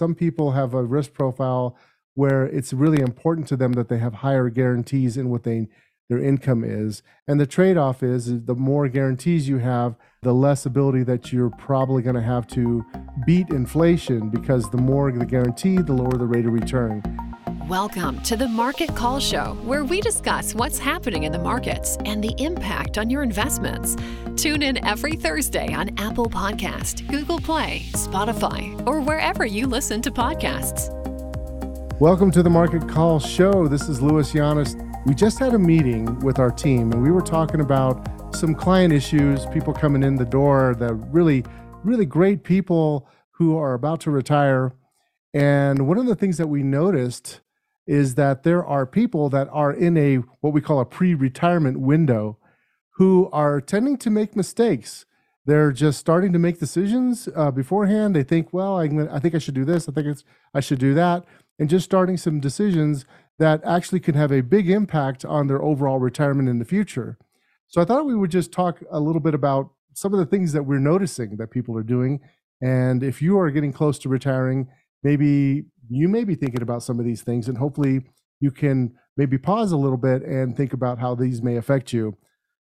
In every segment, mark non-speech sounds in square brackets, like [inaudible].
Some people have a risk profile where it's really important to them that they have higher guarantees in what they their income is. And the trade-off is, is the more guarantees you have, the less ability that you're probably going to have to beat inflation because the more the guarantee, the lower the rate of return. Welcome to the Market Call Show, where we discuss what's happening in the markets and the impact on your investments. Tune in every Thursday on Apple Podcast, Google Play, Spotify, or wherever you listen to podcasts. Welcome to the Market Call Show. This is Louis Llanes. We just had a meeting with our team, and we were talking about some client issues, people coming in the door, the really, really great people who are about to retire. And one of the things that we noticed is that there are people that are in a what we call a pre-retirement window who are tending to make mistakes. They're just starting to make decisions uh, beforehand. They think, well, I, I think I should do this. I think I should do that, and just starting some decisions that actually can have a big impact on their overall retirement in the future. So I thought we would just talk a little bit about some of the things that we're noticing that people are doing. And if you are getting close to retiring, maybe you may be thinking about some of these things, and hopefully you can maybe pause a little bit and think about how these may affect you.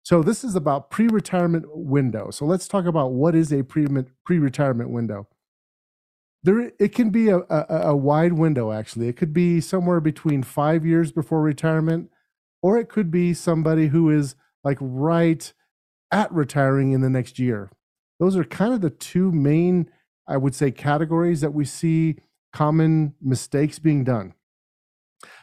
So this is about pre-retirement window. So let's talk about what is a pre pre-retirement window. There, it can be a, a, a wide window. Actually, it could be somewhere between five years before retirement, or it could be somebody who is like right at retiring in the next year. Those are kind of the two main, I would say, categories that we see common mistakes being done.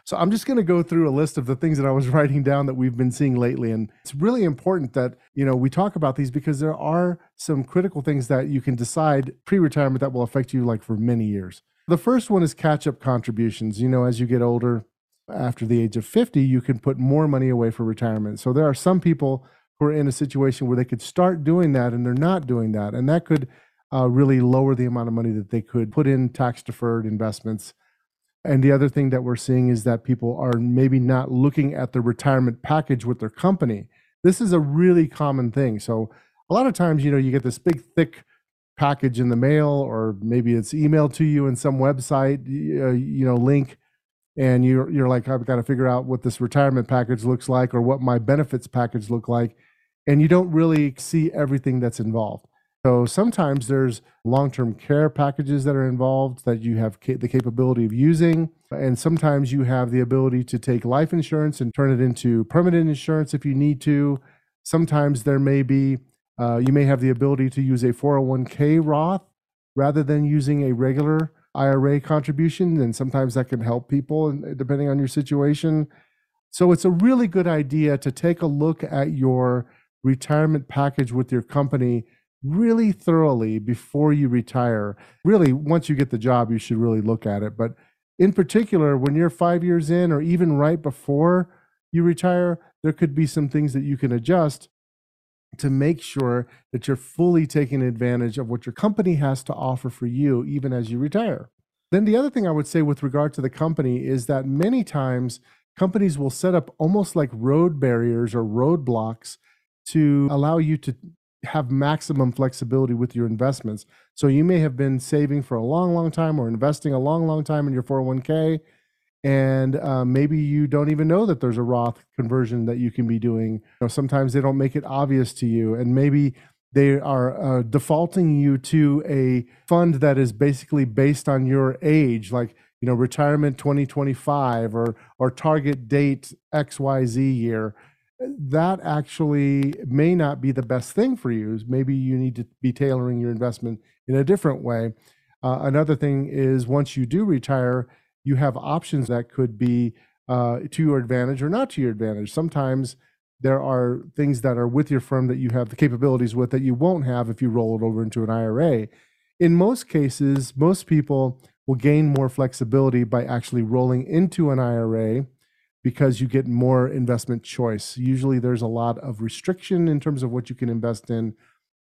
So I'm just going to go through a list of the things that I was [laughs] writing down that we've been seeing lately and it's really important that, you know, we talk about these because there are some critical things that you can decide pre-retirement that will affect you like for many years. The first one is catch-up contributions. You know, as you get older, after the age of 50, you can put more money away for retirement. So there are some people who are in a situation where they could start doing that and they're not doing that. And that could uh, really lower the amount of money that they could put in tax deferred investments. And the other thing that we're seeing is that people are maybe not looking at the retirement package with their company. This is a really common thing. So a lot of times, you know, you get this big, thick package in the mail, or maybe it's emailed to you in some website, uh, you know, link, and you're you're like, I've got to figure out what this retirement package looks like, or what my benefits package look like, and you don't really see everything that's involved. So sometimes there's long-term care packages that are involved that you have ca- the capability of using, and sometimes you have the ability to take life insurance and turn it into permanent insurance if you need to. Sometimes there may be uh, you may have the ability to use a 401k Roth rather than using a regular IRA contribution, and sometimes that can help people depending on your situation. So it's a really good idea to take a look at your retirement package with your company really thoroughly before you retire. Really, once you get the job, you should really look at it. But in particular, when you're five years in, or even right before you retire, there could be some things that you can adjust to make sure that you're fully taking advantage of what your company has to offer for you, even as you retire. Then, the other thing I would say with regard to the company is that many times companies will set up almost like road barriers or roadblocks to allow you to have maximum flexibility with your investments. So you may have been saving for a long, long time or investing a long, long time in your 401k. And uh, maybe you don't even know that there's a Roth conversion that you can be doing. You know, sometimes they don't make it obvious to you. And maybe they are uh, defaulting you to a fund that is basically based on your age, like you know retirement 2025 or or target date XYZ year that actually may not be the best thing for you. Maybe you need to be tailoring your investment in a different way. Uh, another thing is once you do retire, you have options that could be uh, to your advantage or not to your advantage. Sometimes there are things that are with your firm that you have the capabilities with that you won't have if you roll it over into an IRA. In most cases, most people will gain more flexibility by actually rolling into an IRA because you get more investment choice. Usually there's a lot of restriction in terms of what you can invest in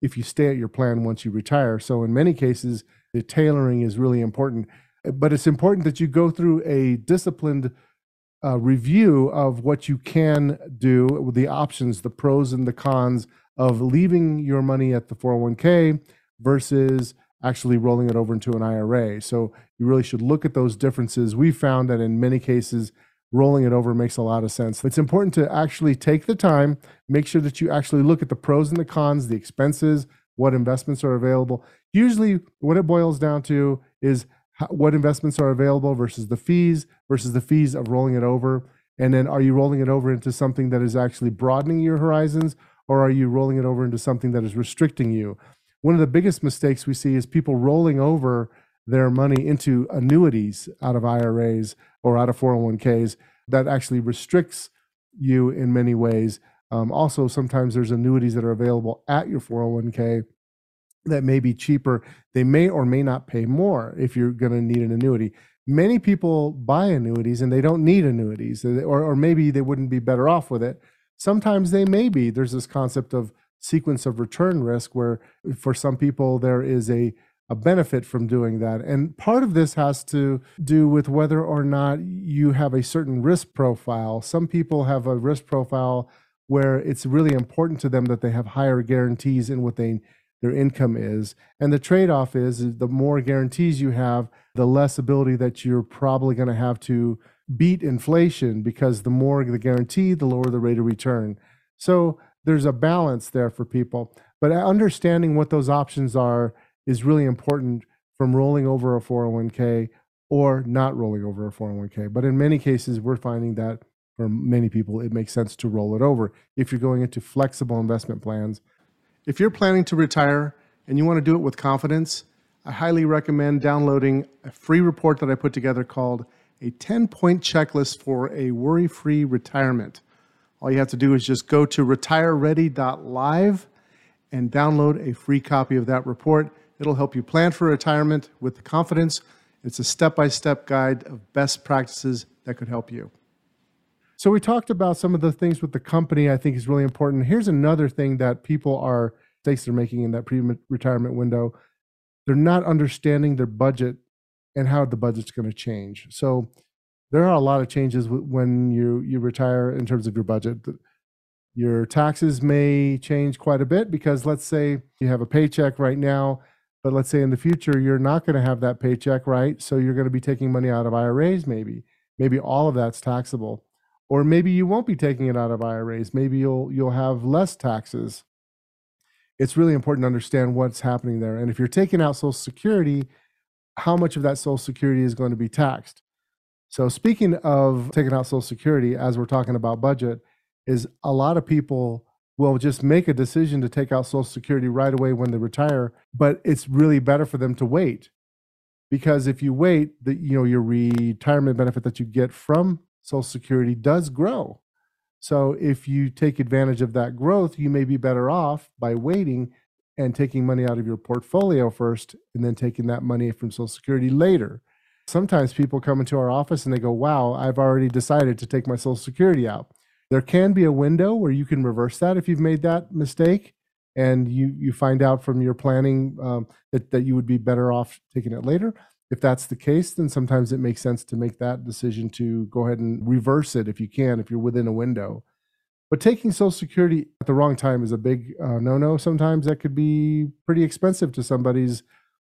if you stay at your plan once you retire. So in many cases, the tailoring is really important. But it's important that you go through a disciplined uh, review of what you can do the options, the pros and the cons of leaving your money at the 401k versus actually rolling it over into an IRA. So you really should look at those differences. We found that in many cases, rolling it over makes a lot of sense. It's important to actually take the time, make sure that you actually look at the pros and the cons, the expenses, what investments are available. Usually, what it boils down to is what investments are available versus the fees versus the fees of rolling it over. And then, are you rolling it over into something that is actually broadening your horizons, or are you rolling it over into something that is restricting you? One of the biggest mistakes we see is people rolling over their money into annuities out of IRAs or out of 401ks that actually restricts you in many ways. Um, also, sometimes there's annuities that are available at your 401k that may be cheaper. They may or may not pay more if you're going to need an annuity. Many people buy annuities and they don't need annuities, or, or maybe they wouldn't be better off with it. Sometimes they may be. There's this concept of sequence of return risk where for some people there is a a benefit from doing that. And part of this has to do with whether or not you have a certain risk profile. Some people have a risk profile where it's really important to them that they have higher guarantees in what they their income is. And the trade-off is, is the more guarantees you have, the less ability that you're probably going to have to beat inflation because the more the guarantee, the lower the rate of return. So there's a balance there for people. But understanding what those options are is really important from rolling over a 401k or not rolling over a 401k. But in many cases, we're finding that for many people, it makes sense to roll it over if you're going into flexible investment plans. If you're planning to retire and you want to do it with confidence, I highly recommend downloading a free report that I put together called a 10 point checklist for a worry free retirement. All you have to do is just go to retireready.live and download a free copy of that report. It'll help you plan for retirement with confidence. It's a step by step guide of best practices that could help you. So, we talked about some of the things with the company I think is really important. Here's another thing that people are mistakes they're making in that pre retirement window. They're not understanding their budget and how the budget's going to change. So, there are a lot of changes when you, you retire in terms of your budget. Your taxes may change quite a bit because let's say you have a paycheck right now but let's say in the future, you're not going to have that paycheck, right? So you're going to be taking money out of IRAs, maybe. Maybe all of that's taxable. Or maybe you won't be taking it out of IRAs. Maybe you'll you'll have less taxes. It's really important to understand what's happening there. And if you're taking out Social Security, how much of that Social Security is going to be taxed? So speaking of taking out Social Security, as we're talking about budget, is a lot of people will just make a decision to take out Social Security right away when they retire, but it's really better for them to wait. Because if you wait, the you know your retirement benefit that you get from Social Security does grow. So if you take advantage of that growth, you may be better off by waiting and taking money out of your portfolio first and then taking that money from Social Security later. Sometimes people come into our office and they go, Wow, I've already decided to take my Social Security out. There can be a window where you can reverse that if you've made that mistake and you, you find out from your planning um, that, that you would be better off taking it later. If that's the case, then sometimes it makes sense to make that decision to go ahead and reverse it if you can, if you're within a window. But taking Social Security at the wrong time is a big uh, no no. Sometimes that could be pretty expensive to somebody's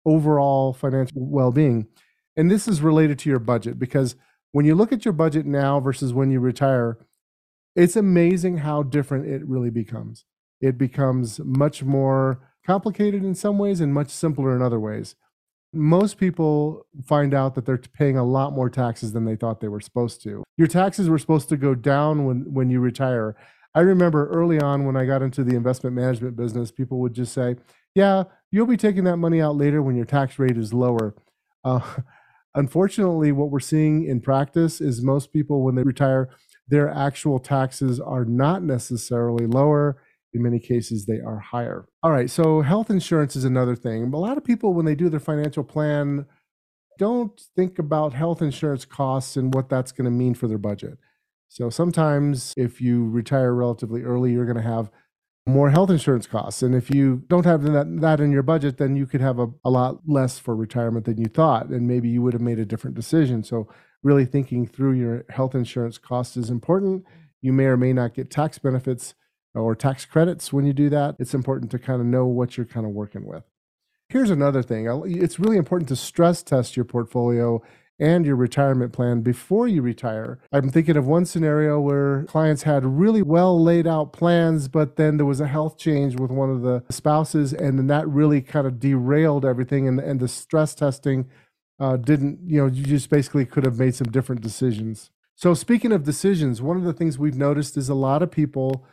overall financial well being. And this is related to your budget because when you look at your budget now versus when you retire, it's amazing how different it really becomes. It becomes much more complicated in some ways and much simpler in other ways. Most people find out that they're paying a lot more taxes than they thought they were supposed to. Your taxes were supposed to go down when, when you retire. I remember early on when I got into the investment management business, people would just say, Yeah, you'll be taking that money out later when your tax rate is lower. Uh, [laughs] unfortunately, what we're seeing in practice is most people, when they retire, their actual taxes are not necessarily lower. In many cases, they are higher. All right, so health insurance is another thing. A lot of people, when they do their financial plan, don't think about health insurance costs and what that's going to mean for their budget. So sometimes, if you retire relatively early, you're going to have more health insurance costs. And if you don't have that, that in your budget, then you could have a, a lot less for retirement than you thought. And maybe you would have made a different decision. So really thinking through your health insurance costs is important. You may or may not get tax benefits or tax credits when you do that. It's important to kind of know what you're kind of working with. Here's another thing it's really important to stress test your portfolio and your retirement plan before you retire. I'm thinking of one scenario where clients had really well laid out plans, but then there was a health change with one of the spouses, and then that really kind of derailed everything. And, and the stress testing uh, didn't, you know, you just basically could have made some different decisions. So, speaking of decisions, one of the things we've noticed is a lot of people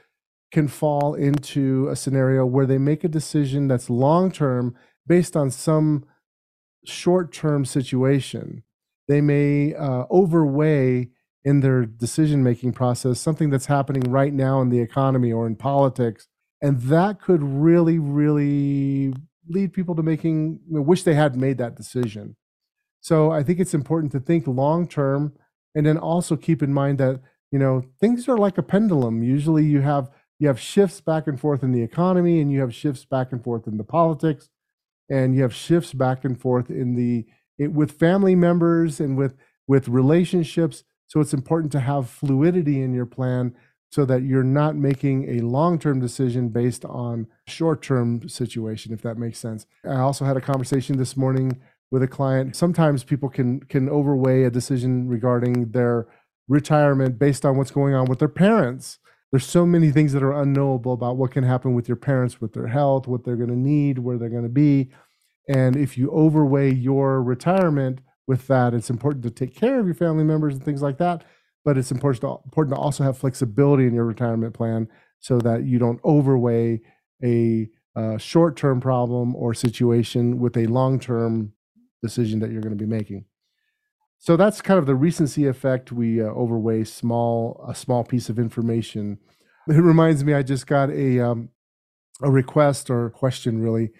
can fall into a scenario where they make a decision that's long term based on some short term situation they may uh, overweigh in their decision making process something that's happening right now in the economy or in politics. And that could really, really lead people to making, wish they had made that decision. So I think it's important to think long term and then also keep in mind that, you know, things are like a pendulum. Usually you have you have shifts back and forth in the economy and you have shifts back and forth in the politics and you have shifts back and forth in the it, with family members and with with relationships. So it's important to have fluidity in your plan so that you're not making a long-term decision based on short-term situation if that makes sense. I also had a conversation this morning with a client. Sometimes people can can overweigh a decision regarding their retirement based on what's going on with their parents. There's so many things that are unknowable about what can happen with your parents with their health, what they're going to need, where they're going to be. And if you overweigh your retirement with that, it's important to take care of your family members and things like that. But it's important to, important to also have flexibility in your retirement plan so that you don't overweigh a uh, short term problem or situation with a long term decision that you're going to be making. So that's kind of the recency effect. We uh, overweigh small a small piece of information. It reminds me, I just got a um, a request or question really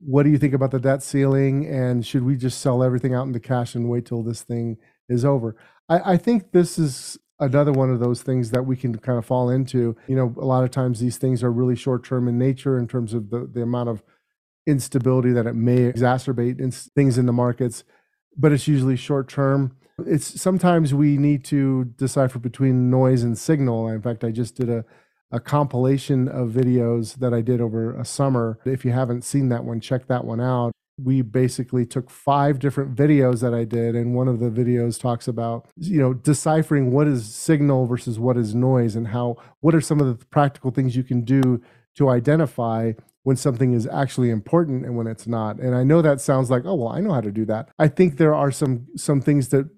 what do you think about the debt ceiling and should we just sell everything out into cash and wait till this thing is over I, I, think this is another one of those things that we can kind of fall into you know a lot of times these things are really short term in nature in terms of the, the amount of instability that it may exacerbate in things in the markets but it's usually short term it's sometimes we need to decipher between noise and signal in fact i just did a a compilation of videos that I did over a summer. If you haven't seen that one, check that one out. We basically took five different videos that I did, and one of the videos talks about, you know, deciphering what is signal versus what is noise, and how what are some of the practical things you can do to identify when something is actually important and when it's not. And I know that sounds like, oh well, I know how to do that. I think there are some some things that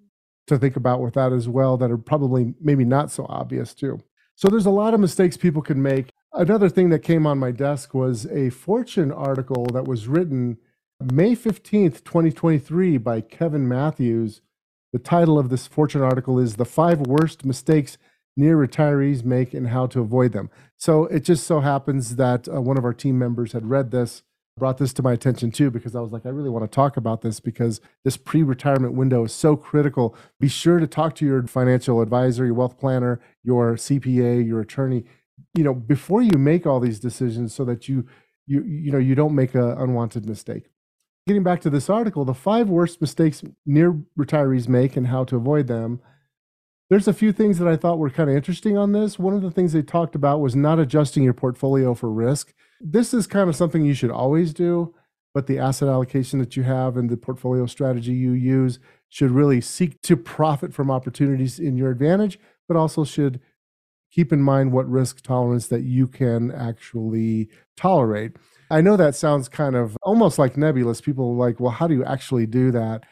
to think about with that as well that are probably maybe not so obvious too. So there's a lot of mistakes people can make. Another thing that came on my desk was a Fortune article that was written May 15th, 2023 by Kevin Matthews. The title of this Fortune article is The Five Worst Mistakes Near Retirees Make and How to Avoid Them. So it just so happens that uh, one of our team members had read this brought this to my attention too because I was like, I really want to talk about this because this pre retirement window is so critical. Be sure to talk to your financial advisor, your wealth planner, your CPA, your attorney, you know, before you make all these decisions so that you, you, you know, you don't make an unwanted mistake. Getting back to this article, the five worst mistakes near retirees make and how to avoid them. There's a few things that I thought were kind of interesting on this. One of the things they talked about was not adjusting your portfolio for risk this is kind of something you should always do, but the asset allocation that you have and the portfolio strategy you use should really seek to profit from opportunities in your advantage, but also should keep in mind what risk tolerance that you can actually tolerate. I know that sounds kind of almost like nebulous. People are like, well, how do you actually do that?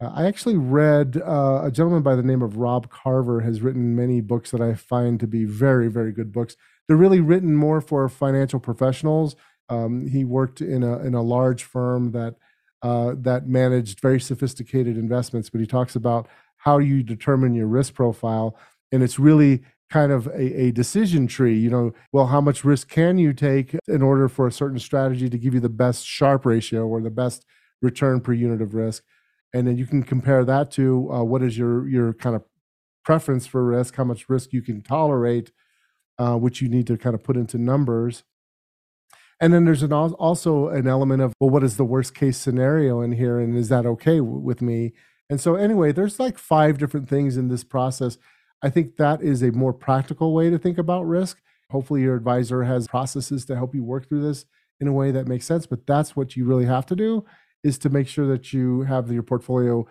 Uh, I actually read uh, a gentleman by the name of Rob Carver has written many books that I find to be very, very good books. They're really written more for financial professionals. Um, he worked in a in a large firm that uh, that managed very sophisticated investments, but he talks about how you determine your risk profile, and it's really kind of a, a decision tree. You know, well, how much risk can you take in order for a certain strategy to give you the best Sharpe ratio or the best return per unit of risk, and then you can compare that to uh, what is your your kind of preference for risk, how much risk you can tolerate uh, which you need to kind of put into numbers. And then there's an, also an element of, well, what is the worst case scenario in here? And is that okay w- with me? And so, anyway, there's like five different things in this process. I think that is a more practical way to think about risk. Hopefully, your advisor has processes to help you work through this in a way that makes sense. But that's what you really have to do is to make sure that you have your portfolio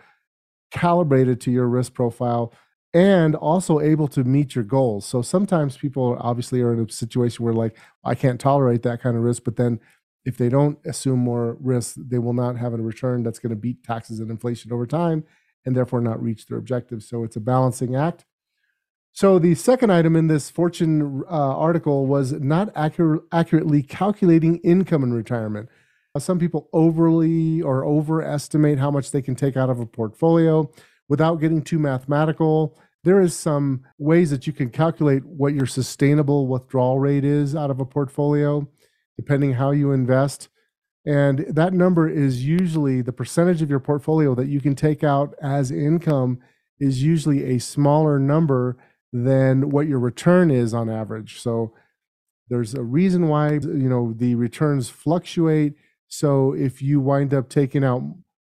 calibrated to your risk profile and also able to meet your goals. So sometimes people obviously are in a situation where like I can't tolerate that kind of risk, but then if they don't assume more risk, they will not have a return that's going to beat taxes and inflation over time and therefore not reach their objectives. So it's a balancing act. So the second item in this Fortune uh, article was not accurate, accurately calculating income in retirement. Uh, some people overly or overestimate how much they can take out of a portfolio without getting too mathematical. There is some ways that you can calculate what your sustainable withdrawal rate is out of a portfolio, depending how you invest. And that number is usually the percentage of your portfolio that you can take out as income is usually a smaller number than what your return is on average. So there's a reason why you know the returns fluctuate so if you wind up taking out,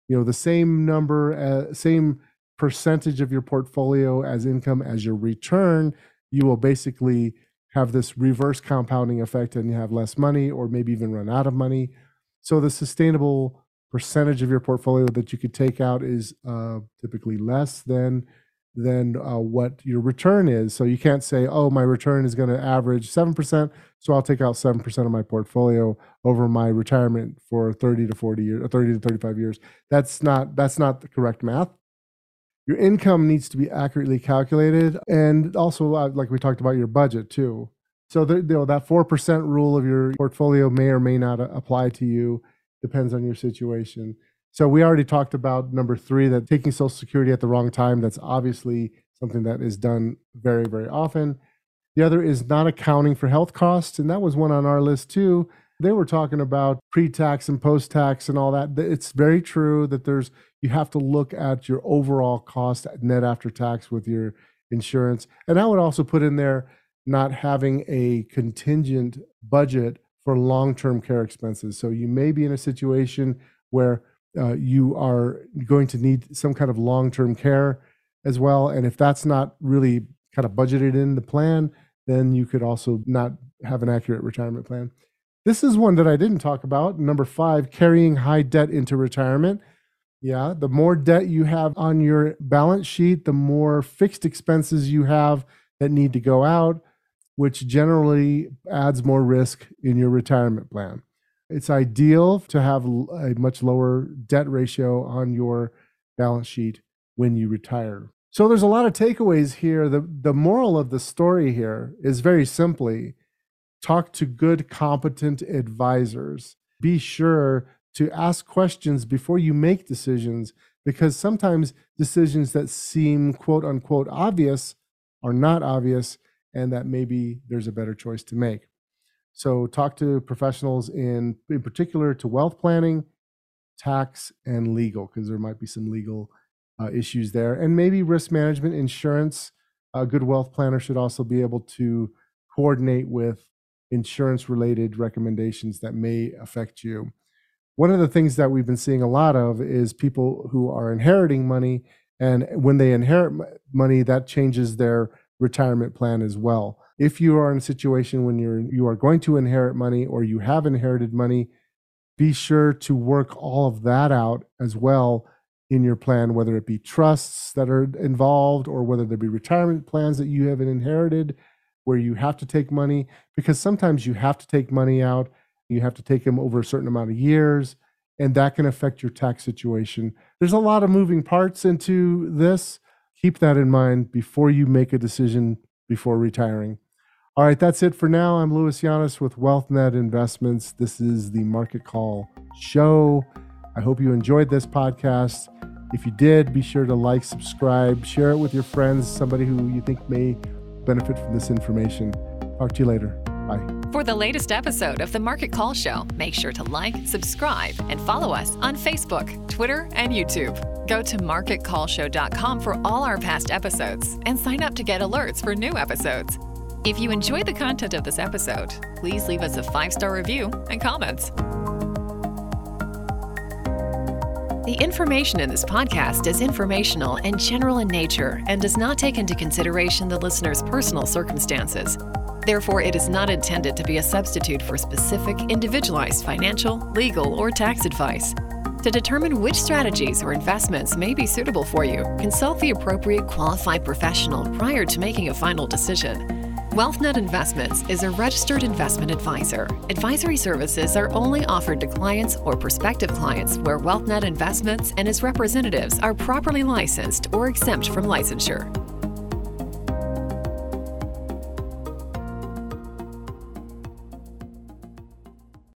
you know, the same number, uh, same percentage of your portfolio as income as your return, you will basically have this reverse compounding effect and you have less money or maybe even run out of money. So the sustainable percentage of your portfolio that you could take out is uh, typically less than than uh, what your return is. So you can't say, oh, my return is going to average 7%, so I'll take out 7% of my portfolio over my retirement for 30 to 40 years, 30 to 35 years. That's not that's not the correct math. Your income needs to be accurately calculated and also uh, like we talked about your budget too. So the, you know, that 4% rule of your portfolio may or may not uh, apply to you depends on your situation. So we already talked about number three, that taking Social Security at the wrong time. That's obviously something that is done very, very often. The other is not accounting for health costs, and that was one on our list too. They were talking about pre-tax and post-tax and all that. It's very true that there's you have to look at your overall cost net after tax with your insurance. And I would also put in there not having a contingent budget for long-term care expenses. So you may be in a situation where uh, you are going to need some kind of long-term care as well. And if that's not really kind of budgeted in the plan, then you could also not have an accurate retirement plan. This is one that I didn't talk about. Number five, carrying high debt into retirement. Yeah, the more debt you have on your balance sheet, the more fixed expenses you have that need to go out, which generally adds more risk in your retirement plan. It's ideal to have a much lower debt ratio on your balance sheet when you retire. So there's a lot of takeaways here. The the moral of the story here is very simply talk to good competent advisors. Be sure to ask questions before you make decisions because sometimes decisions that seem quote unquote obvious are not obvious and that maybe there's a better choice to make. So talk to professionals in in particular to wealth planning, tax, and legal because there might be some legal uh, issues there, and maybe risk management, insurance. A good wealth planner should also be able to coordinate with insurance related recommendations that may affect you. One of the things that we've been seeing a lot of is people who are inheriting money, and when they inherit money, that changes their retirement plan as well if you are in a situation when you're you are going to inherit money or you have inherited money be sure to work all of that out as well in your plan whether it be trusts that are involved or whether there be retirement plans that you haven't inherited where you have to take money because sometimes you have to take money out you have to take them over a certain amount of years and that can affect your tax situation. There's a lot of moving parts into this. Keep that in mind before you make a decision before retiring all right, that's it for now. I'm Louis Llanes with WealthNet Investments. This is the Market Call Show. I hope you enjoyed this podcast. If you did, be sure to like, subscribe, share it with your friends, somebody who you think may benefit from this information. Talk to you later. Bye. For the latest episode of the Market Call Show, make sure to like, subscribe, and follow us on Facebook, Twitter, and YouTube. Go to marketcallshow.com for all our past episodes and sign up to get alerts for new episodes. If you enjoyed the content of this episode, please leave us a five star review and comments. The information in this podcast is informational and general in nature and does not take into consideration the listener's personal circumstances. Therefore, it is not intended to be a substitute for specific, individualized financial, legal, or tax advice. To determine which strategies or investments may be suitable for you, consult the appropriate qualified professional prior to making a final decision. WealthNet Investments is a registered investment advisor. Advisory services are only offered to clients or prospective clients where WealthNet Investments and its representatives are properly licensed or exempt from licensure.